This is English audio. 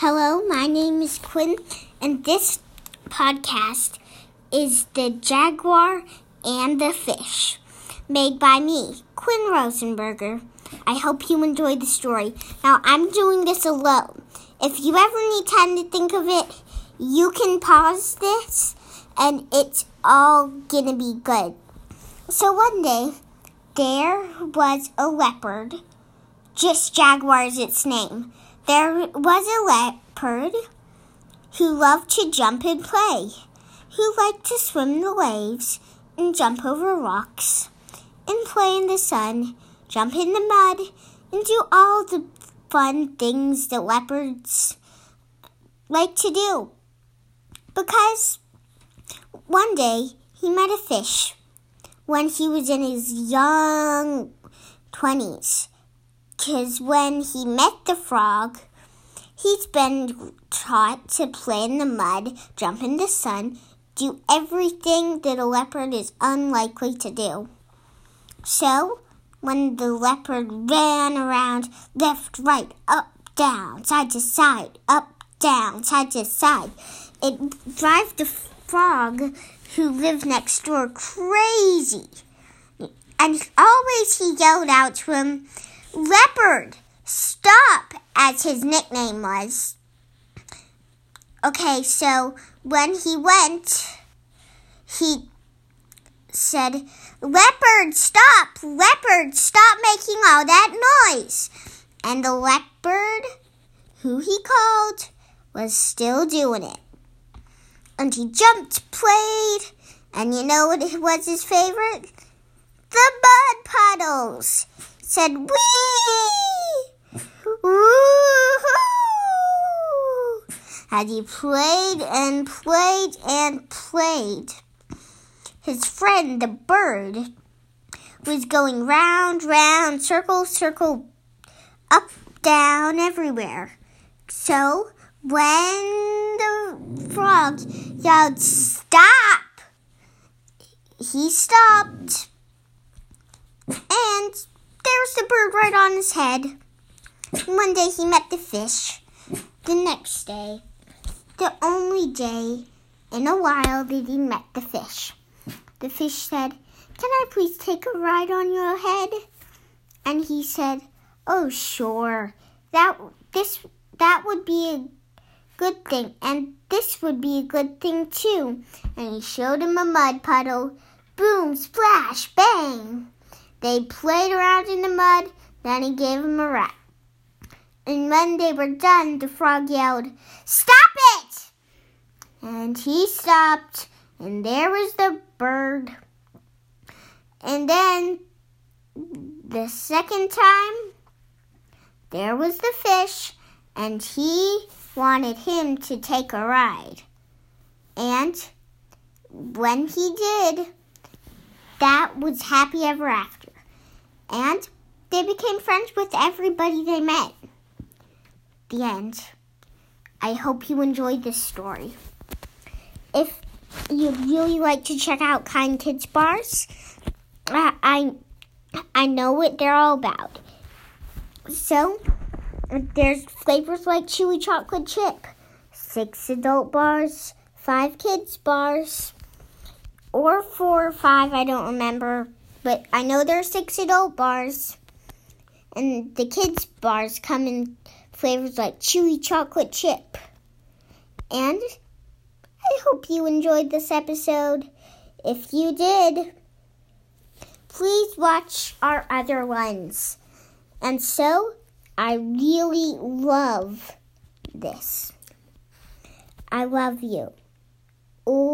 Hello, my name is Quinn, and this podcast is The Jaguar and the Fish, made by me, Quinn Rosenberger. I hope you enjoy the story. Now, I'm doing this alone. If you ever need time to think of it, you can pause this, and it's all gonna be good. So one day, there was a leopard. Just Jaguar is its name. There was a leopard who loved to jump and play, who liked to swim the waves and jump over rocks and play in the sun, jump in the mud, and do all the fun things that leopards like to do. Because one day he met a fish when he was in his young 20s because when he met the frog, he's been taught to play in the mud, jump in the sun, do everything that a leopard is unlikely to do. So, when the leopard ran around left, right, up, down, side to side, up, down, side to side, it drove the frog who lived next door crazy. And always he yelled out to him, Leopard, stop, as his nickname was. Okay, so when he went, he said, Leopard, stop! Leopard, stop making all that noise! And the leopard, who he called, was still doing it. And he jumped, played, and you know what was his favorite? The mud puddles said wee! Woo-hoo! As he played and played and played. His friend, the bird, was going round, round, circle, circle, up, down, everywhere. So, when the frog yelled, Stop! He stopped. And there's the bird right on his head. One day he met the fish. The next day, the only day in a while that he met the fish, the fish said, Can I please take a ride on your head? And he said, Oh, sure. That this that would be a good thing, and this would be a good thing too. And he showed him a mud puddle. Boom, splash, bang. They played around in the mud, then he gave him a rat. And when they were done, the frog yelled, Stop it! And he stopped, and there was the bird. And then the second time, there was the fish, and he wanted him to take a ride. And when he did, that was happy ever after. And they became friends with everybody they met. The end. I hope you enjoyed this story. If you'd really like to check out Kind Kids Bars, I I, I know what they're all about. So there's flavors like chewy chocolate chip, six adult bars, five kids bars, or four or five, I don't remember. But I know there are six adult bars. And the kids' bars come in flavors like chewy chocolate chip. And I hope you enjoyed this episode. If you did, please watch our other ones. And so, I really love this. I love you. Ooh.